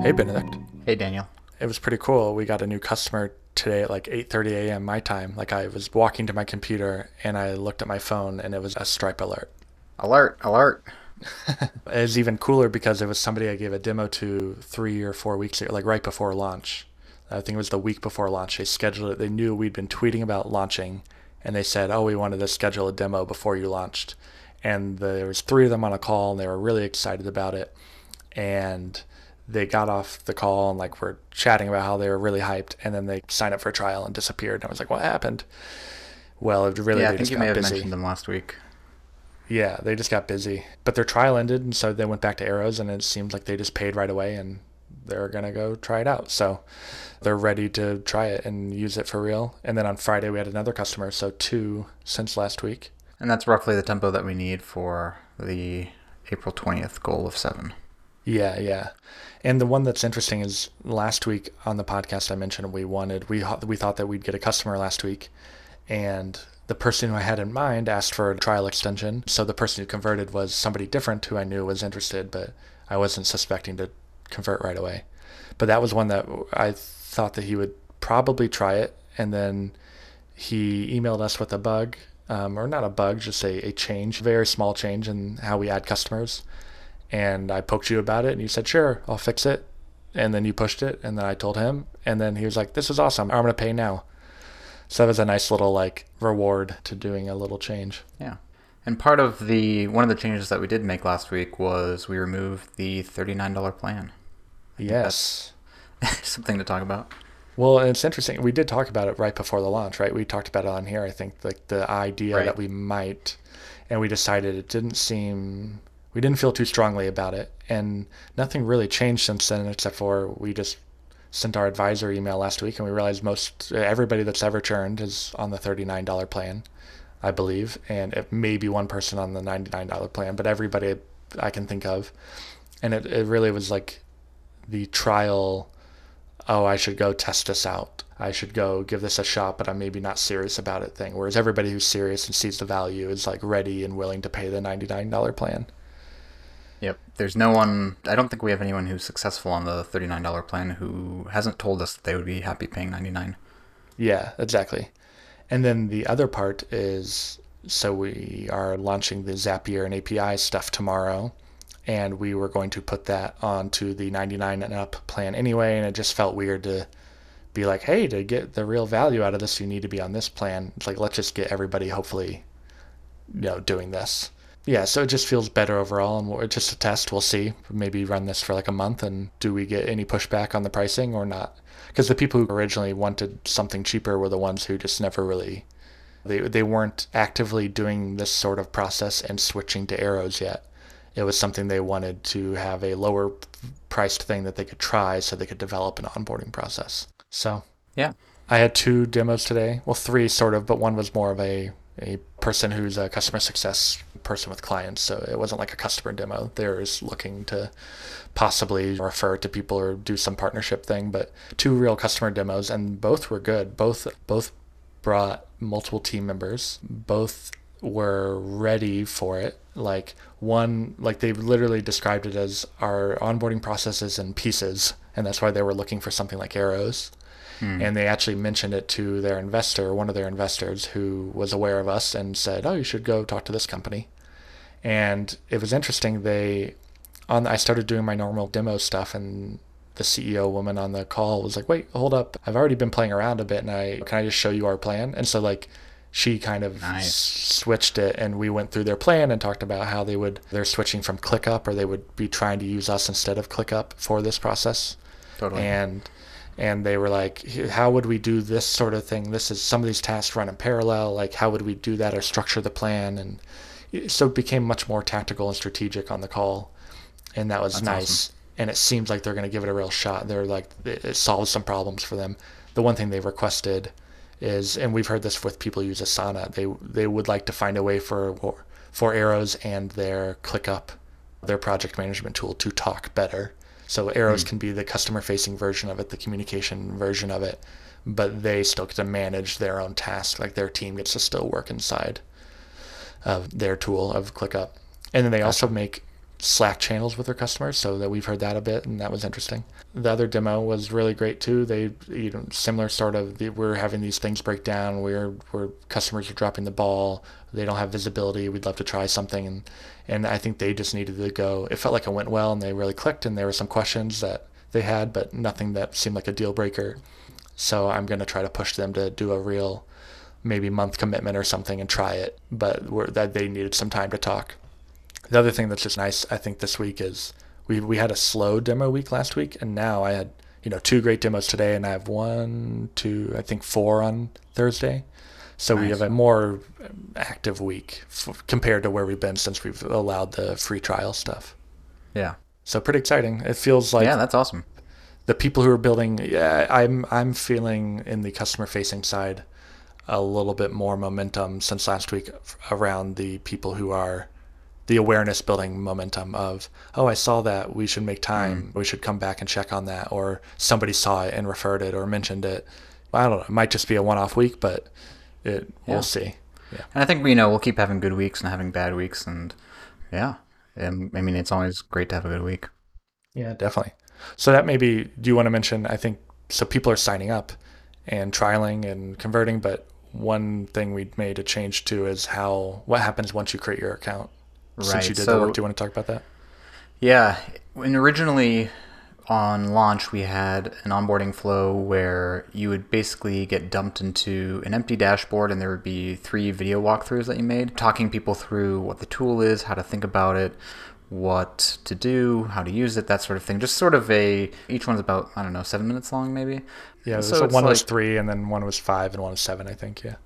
Hey Benedict. Hey Daniel. It was pretty cool. We got a new customer today at like 8:30 a.m. my time. Like I was walking to my computer and I looked at my phone and it was a Stripe alert. Alert, alert. it was even cooler because it was somebody I gave a demo to 3 or 4 weeks ago, like right before launch. I think it was the week before launch. They scheduled it. They knew we'd been tweeting about launching and they said, "Oh, we wanted to schedule a demo before you launched." And there was 3 of them on a call and they were really excited about it. And they got off the call and like were chatting about how they were really hyped, and then they signed up for a trial and disappeared. And I was like, "What happened?" Well, it really yeah, I think just you got may have busy. mentioned them last week. Yeah, they just got busy. But their trial ended, and so they went back to Arrows, and it seems like they just paid right away, and they're gonna go try it out. So they're ready to try it and use it for real. And then on Friday we had another customer, so two since last week. And that's roughly the tempo that we need for the April 20th goal of seven. Yeah, yeah. And the one that's interesting is last week on the podcast I mentioned we wanted we we thought that we'd get a customer last week, and the person who I had in mind asked for a trial extension. So the person who converted was somebody different who I knew was interested, but I wasn't suspecting to convert right away. But that was one that I thought that he would probably try it, and then he emailed us with a bug, um, or not a bug, just a, a change, very small change in how we add customers. And I poked you about it, and you said, "Sure, I'll fix it." And then you pushed it, and then I told him, and then he was like, "This is awesome. I'm gonna pay now." So that was a nice little like reward to doing a little change. Yeah. And part of the one of the changes that we did make last week was we removed the $39 plan. Yes. Something to talk about. Well, and it's interesting. We did talk about it right before the launch, right? We talked about it on here. I think like the idea Right. that we might, and we decided it didn't seem, we didn't feel too strongly about it, and nothing really changed since then, except for we just sent our advisor email last week, and we realized most everybody that's ever churned is on the thirty-nine dollar plan, I believe, and it may be one person on the ninety-nine dollar plan, but everybody I can think of, and it it really was like the trial oh, I should go test this out. I should go give this a shot, but I'm maybe not serious about it thing. Whereas everybody who's serious and sees the value is like ready and willing to pay the $99 plan. Yep. There's no one, I don't think we have anyone who's successful on the $39 plan who hasn't told us that they would be happy paying 99 Yeah, exactly. And then the other part is so we are launching the Zapier and API stuff tomorrow. And we were going to put that onto the 99 and up plan anyway. And it just felt weird to be like, hey, to get the real value out of this, you need to be on this plan. It's like, let's just get everybody hopefully, you know, doing this. Yeah, so it just feels better overall. And we're just a test. We'll see. Maybe run this for like a month. And do we get any pushback on the pricing or not? Because the people who originally wanted something cheaper were the ones who just never really they they weren't actively doing this sort of process and switching to arrows yet. It was something they wanted to have a lower priced thing that they could try so they could develop an onboarding process. So Yeah. I had two demos today. Well, three sort of, but one was more of a a person who's a customer success person with clients. So it wasn't like a customer demo. They're just looking to possibly refer to people or do some partnership thing. But two real customer demos, and both were good. Both both brought multiple team members. Both were ready for it. Like one, like they literally described it as our onboarding processes in pieces, and that's why they were looking for something like arrows. Hmm. And they actually mentioned it to their investor, one of their investors who was aware of us and said, "Oh, you should go talk to this company." And it was interesting. They on I started doing my normal demo stuff and the CEO woman on the call was like, "Wait, hold up. I've already been playing around a bit and I can I just show you our plan?" And so like she kind of Nice. switched it and we went through their plan and talked about how they would they're switching from ClickUp or they would be trying to use us instead of ClickUp for this process Totally. and and they were like how would we do this sort of thing this is some of these tasks run in parallel like how would we do that or structure the plan and so it became much more tactical and strategic on the call. And that was That's nice. awesome. and it seems like they're going to give it a real shot. They're like it it solves some problems for them. The one thing they requested is and we've heard this with people who use asana they they would like to find a way for for arrows and their clickup their project management tool to talk better. So arrows hmm. can be the customer facing version of it the communication version of it but they still get to manage their own task. Like their team gets to still work inside of their tool of clickup and then they also make Slack channels with their customers, so that we've heard that a bit, and that was interesting. The other demo was really great too. They, you know, similar sort of, we're having these things break down. We're, where customers are dropping the ball. They don't have visibility. We'd love to try something, and and I think they just needed to go. It felt like it went well, and they really clicked. And there were some questions that they had, but nothing that seemed like a deal breaker. So I'm going to try to push them to do a real, maybe month commitment or something and try it. But that they needed some time to talk. The other thing that's just nice, I think, this week is we we had a slow demo week last week, and now I had you know two great demos today, and I have one, two, I think four on Thursday. So nice. we have a more active week f- compared to where we've been since we've allowed the free trial stuff. Yeah. So pretty exciting. It feels like yeah, that's awesome. The people who are building, yeah, I'm I'm feeling in the customer facing side a little bit more momentum since last week around the people who are the awareness building momentum of oh i saw that we should make time mm. we should come back and check on that or somebody saw it and referred it or mentioned it. I don't know it might just be a one-off week but it yeah. we'll see. Yeah. And i think you know we'll keep having good weeks and having bad weeks and yeah. And, i mean it's always great to have a good week. Yeah definitely. So that maybe do you want to mention i think so people are signing up and trialing and converting but one thing we made a change to is how what happens once you create your account right. since you did so, the work. Do you want to talk about that? Yeah. When originally on launch, we had an onboarding flow where you would basically get dumped into an empty dashboard and there would be three video walkthroughs that you made, talking people through what the tool is, how to think about it, what to do, how to use it, that sort of thing. Just sort of a, each one's about, I don't know, seven minutes long maybe. Yeah, so one like, was three and then one was five and one was seven, I think. Yeah.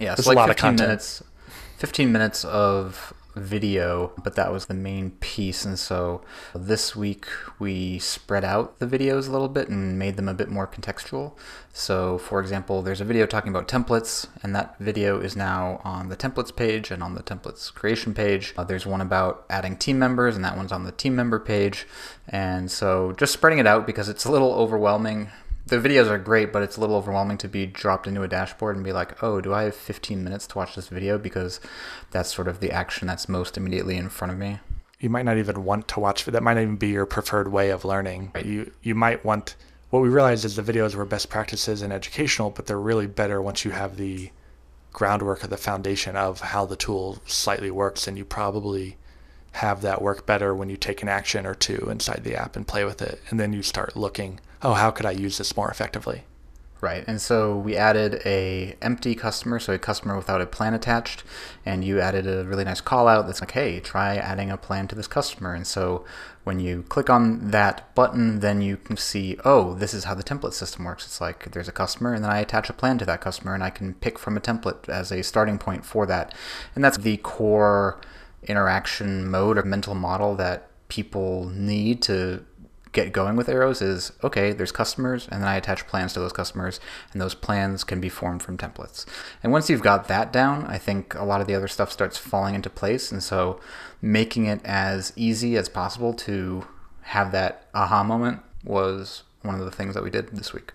Yeah, There's so like a lot 15 of content. minutes, 15 minutes of video, but that was the main piece. And so this week we spread out the videos a little bit and made them a bit more contextual. So, for example, there's a video talking about templates, and that video is now on the templates page and on the templates creation page. Uh, there's one about adding team members, and that one's on the team member page. And so just spreading it out because it's a little overwhelming the videos are great, but it's a little overwhelming to be dropped into a dashboard and be like, oh, do I have 15 minutes to watch this video? Because that's sort of the action that's most immediately in front of me. You might not even want to watch, that might not even be your preferred way of learning. Right. You, you might want, what we realized is the videos were best practices and educational, but they're really better once you have the groundwork or the foundation of how the tool slightly works. And you probably have that work better when you take an action or two inside the app and play with it. And then you start looking oh, how could I use this more effectively? Right, and so we added a empty customer, so a customer without a plan attached, and you added a really nice call out that's like, hey, try adding a plan to this customer. And so when you click on that button, then you can see, oh, this is how the template system works. It's like there's a customer, and then I attach a plan to that customer, and I can pick from a template as a starting point for that. And that's the core interaction mode or mental model that people need to get going with arrows is okay, there's customers, and then I attach plans to those customers, and those plans can be formed from templates. And once you've got that down, I think a lot of the other stuff starts falling into place. And so making it as easy as possible to have that aha moment was one of the things that we did this week.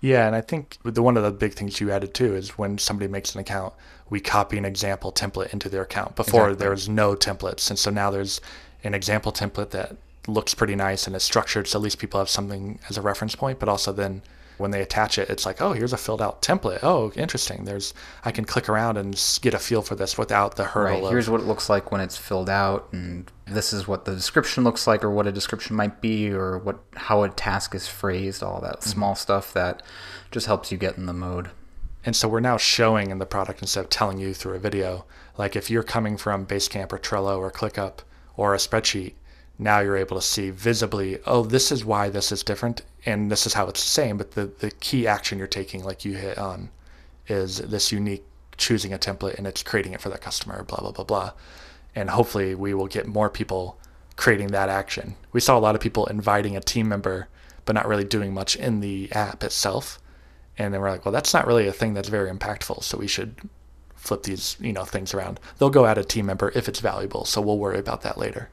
Yeah, and I think the one of the big things you added too is when somebody makes an account, we copy an example template into their account. Before exactly. there was no templates, and so now there's an example template that looks pretty nice and is structured so at least people have something as a reference point but also then when they attach it it's like oh here's a filled out template oh interesting there's i can click around and get a feel for this without the hurdle right. Of, here's what it looks like when it's filled out and this is what the description looks like or what a description might be or what how a task is phrased all that mm-hmm. small stuff that just helps you get in the mode and so we're now showing in the product instead of telling you through a video like if you're coming from basecamp or trello or clickup or a spreadsheet now you're able to see visibly, oh, this is why this is different and this is how it's the same. But the, the key action you're taking, like you hit on, is this unique choosing a template and it's creating it for that customer, blah, blah, blah, blah. And hopefully we will get more people creating that action. We saw a lot of people inviting a team member, but not really doing much in the app itself. And then we're like, well, that's not really a thing that's very impactful. So we should flip these, you know, things around. They'll go add a team member if it's valuable. So we'll worry about that later.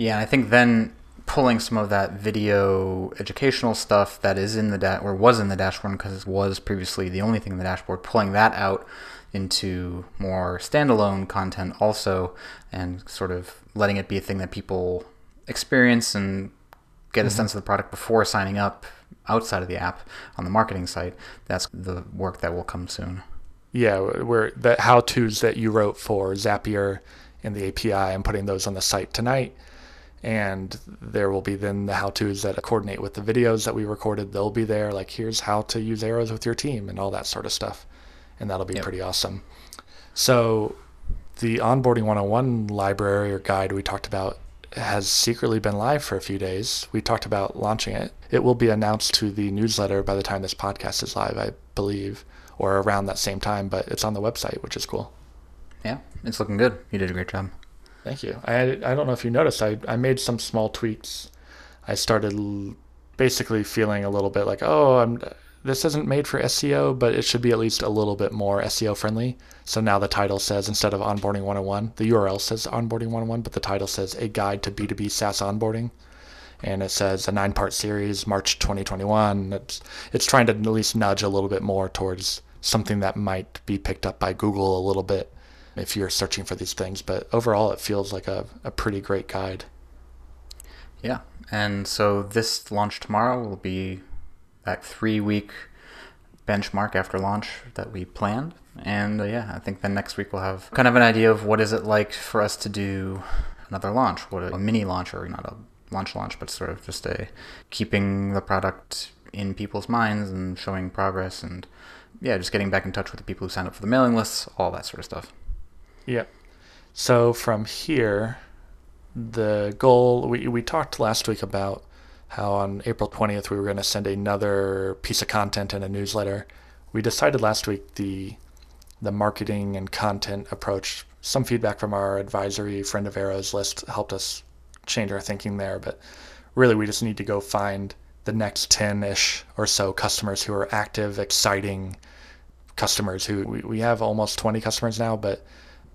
Yeah, I think then pulling some of that video educational stuff that is in the da- or was in the dashboard because it was previously the only thing in the dashboard, pulling that out into more standalone content also, and sort of letting it be a thing that people experience and get a mm-hmm. sense of the product before signing up outside of the app on the marketing site. That's the work that will come soon. Yeah, where the how tos that you wrote for Zapier and the API, I'm putting those on the site tonight. And there will be then the how tos that coordinate with the videos that we recorded. They'll be there, like here's how to use arrows with your team and all that sort of stuff. And that'll be yep. pretty awesome. So, the onboarding 101 library or guide we talked about has secretly been live for a few days. We talked about launching it. It will be announced to the newsletter by the time this podcast is live, I believe, or around that same time, but it's on the website, which is cool. Yeah, it's looking good. You did a great job. Thank you. I I don't know if you noticed, I, I made some small tweaks. I started basically feeling a little bit like, oh, I'm this isn't made for SEO, but it should be at least a little bit more SEO friendly. So now the title says instead of onboarding 101, the URL says onboarding 101, but the title says a guide to B2B SaaS onboarding. And it says a nine part series, March 2021. It's, it's trying to at least nudge a little bit more towards something that might be picked up by Google a little bit if you're searching for these things. But overall, it feels like a, a pretty great guide. Yeah. And so this launch tomorrow will be that three week benchmark after launch that we planned. And uh, yeah, I think then next week we'll have kind of an idea of what is it like for us to do another launch, what a, a mini launch or not a launch launch, but sort of just a keeping the product in people's minds and showing progress and yeah, just getting back in touch with the people who signed up for the mailing lists, all that sort of stuff. Yeah. So from here, the goal we we talked last week about how on April 20th we were going to send another piece of content in a newsletter. We decided last week the the marketing and content approach. Some feedback from our advisory friend of Arrows list helped us change our thinking there, but really we just need to go find the next 10-ish or so customers who are active, exciting customers who we, we have almost 20 customers now, but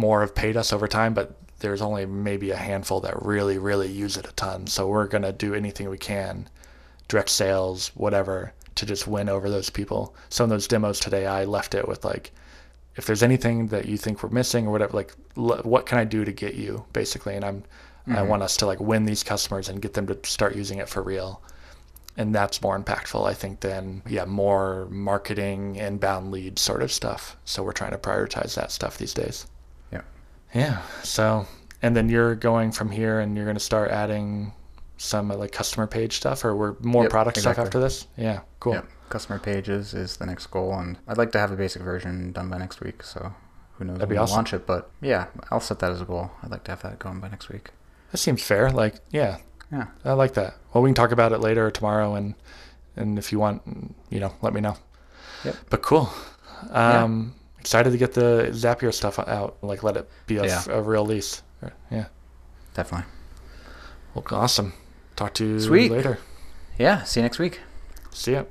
more have paid us over time, but there's only maybe a handful that really, really use it a ton. So we're going to do anything we can, direct sales, whatever, to just win over those people. So in those demos today, I left it with like, if there's anything that you think we're missing or whatever, like, l- what can I do to get you, basically? And I'm, mm-hmm. I want us to like win these customers and get them to start using it for real. And that's more impactful, I think, than yeah, more marketing, inbound lead sort of stuff. So we're trying to prioritize that stuff these days. Yeah. So, and then you're going from here and you're going to start adding some uh, like customer page stuff or we're more yep, product exactly. stuff after this? Yeah. Cool. Yep. Customer pages is the next goal. And I'd like to have a basic version done by next week. So who knows That'd when we'll launch it. But yeah, I'll set that as a goal. I'd like to have that going by next week. That seems fair. Like, yeah. Yeah. I like that. Well, we can talk about it later or tomorrow. And, and if you want, you know, let me know. Yep. But cool. Um, yeah excited to get the Zapier stuff out. Like, let it be a, yeah. a real lease. Yeah. Definitely. Well, awesome. Talk to you Sweet. later. Yeah. See you next week. See ya.